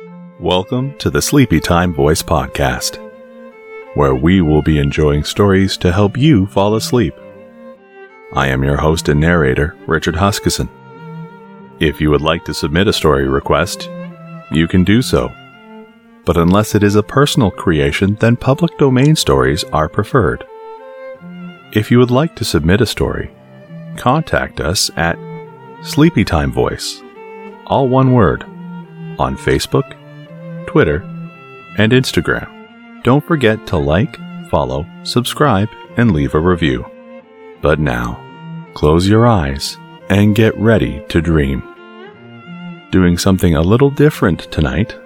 Welcome to the Sleepy Time Voice Podcast, where we will be enjoying stories to help you fall asleep. I am your host and narrator, Richard Huskisson. If you would like to submit a story request, you can do so. But unless it is a personal creation, then public domain stories are preferred. If you would like to submit a story, contact us at Sleepytime Voice, all one word, on Facebook, Twitter, and Instagram. Don't forget to like, follow, subscribe, and leave a review. But now, close your eyes and get ready to dream. Doing something a little different tonight,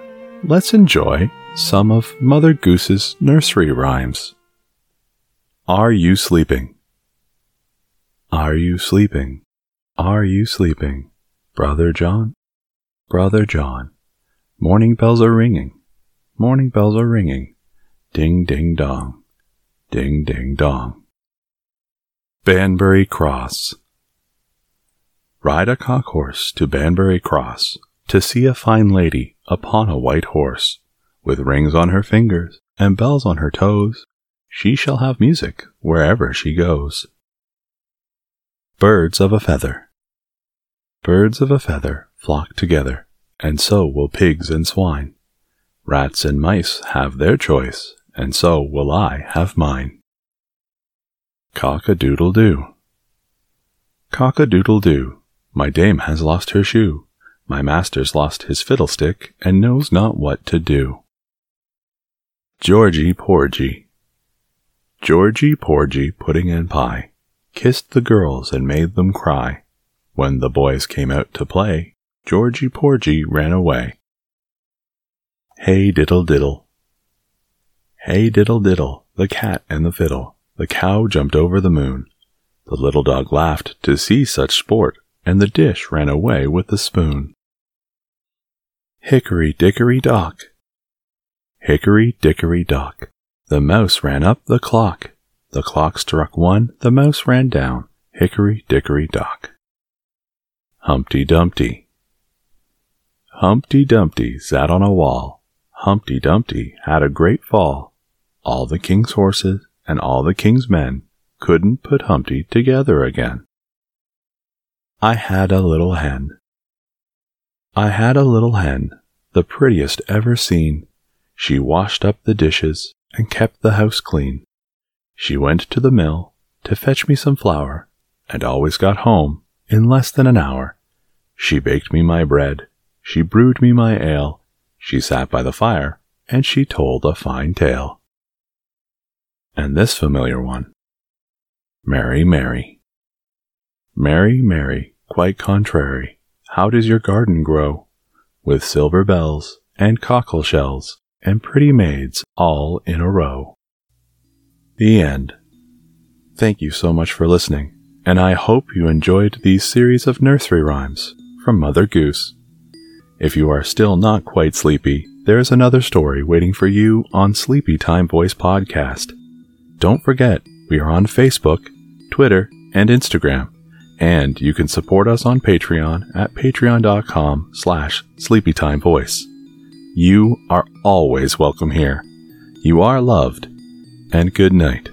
let's enjoy some of Mother Goose's nursery rhymes. Are you sleeping? Are you sleeping? Are you sleeping? Brother John? Brother John. Morning bells are ringing. Morning bells are ringing. Ding ding dong. Ding ding dong. Banbury Cross. Ride a cock horse to Banbury Cross to see a fine lady upon a white horse, with rings on her fingers and bells on her toes. She shall have music wherever she goes. Birds of a feather. Birds of a feather flock together, and so will pigs and swine. Rats and mice have their choice, and so will I have mine. Cock a doodle doo. Cock a doodle doo. My dame has lost her shoe. My master's lost his fiddlestick and knows not what to do. Georgie Porgy. Georgie Porgy pudding and pie kissed the girls and made them cry. When the boys came out to play, Georgie Porgy ran away. Hey diddle diddle. Hey diddle diddle, the cat and the fiddle. The cow jumped over the moon. The little dog laughed to see such sport, and the dish ran away with the spoon. Hickory dickory dock. Hickory dickory dock. The mouse ran up the clock. The clock struck one, the mouse ran down. Hickory dickory dock. Humpty Dumpty. Humpty Dumpty sat on a wall. Humpty Dumpty had a great fall. All the king's horses and all the king's men couldn't put Humpty together again. I had a little hen. I had a little hen, the prettiest ever seen. She washed up the dishes and kept the house clean. She went to the mill to fetch me some flour, and always got home in less than an hour. She baked me my bread, she brewed me my ale, she sat by the fire, and she told a fine tale. And this familiar one Mary, Mary. Mary, Mary, quite contrary, how does your garden grow? with silver bells and cockle shells and pretty maids all in a row. The end. Thank you so much for listening, and I hope you enjoyed these series of nursery rhymes from Mother Goose. If you are still not quite sleepy, there is another story waiting for you on Sleepy Time Voice Podcast. Don't forget, we are on Facebook, Twitter, and Instagram and you can support us on Patreon at patreon.com slash sleepytimevoice. You are always welcome here. You are loved, and good night.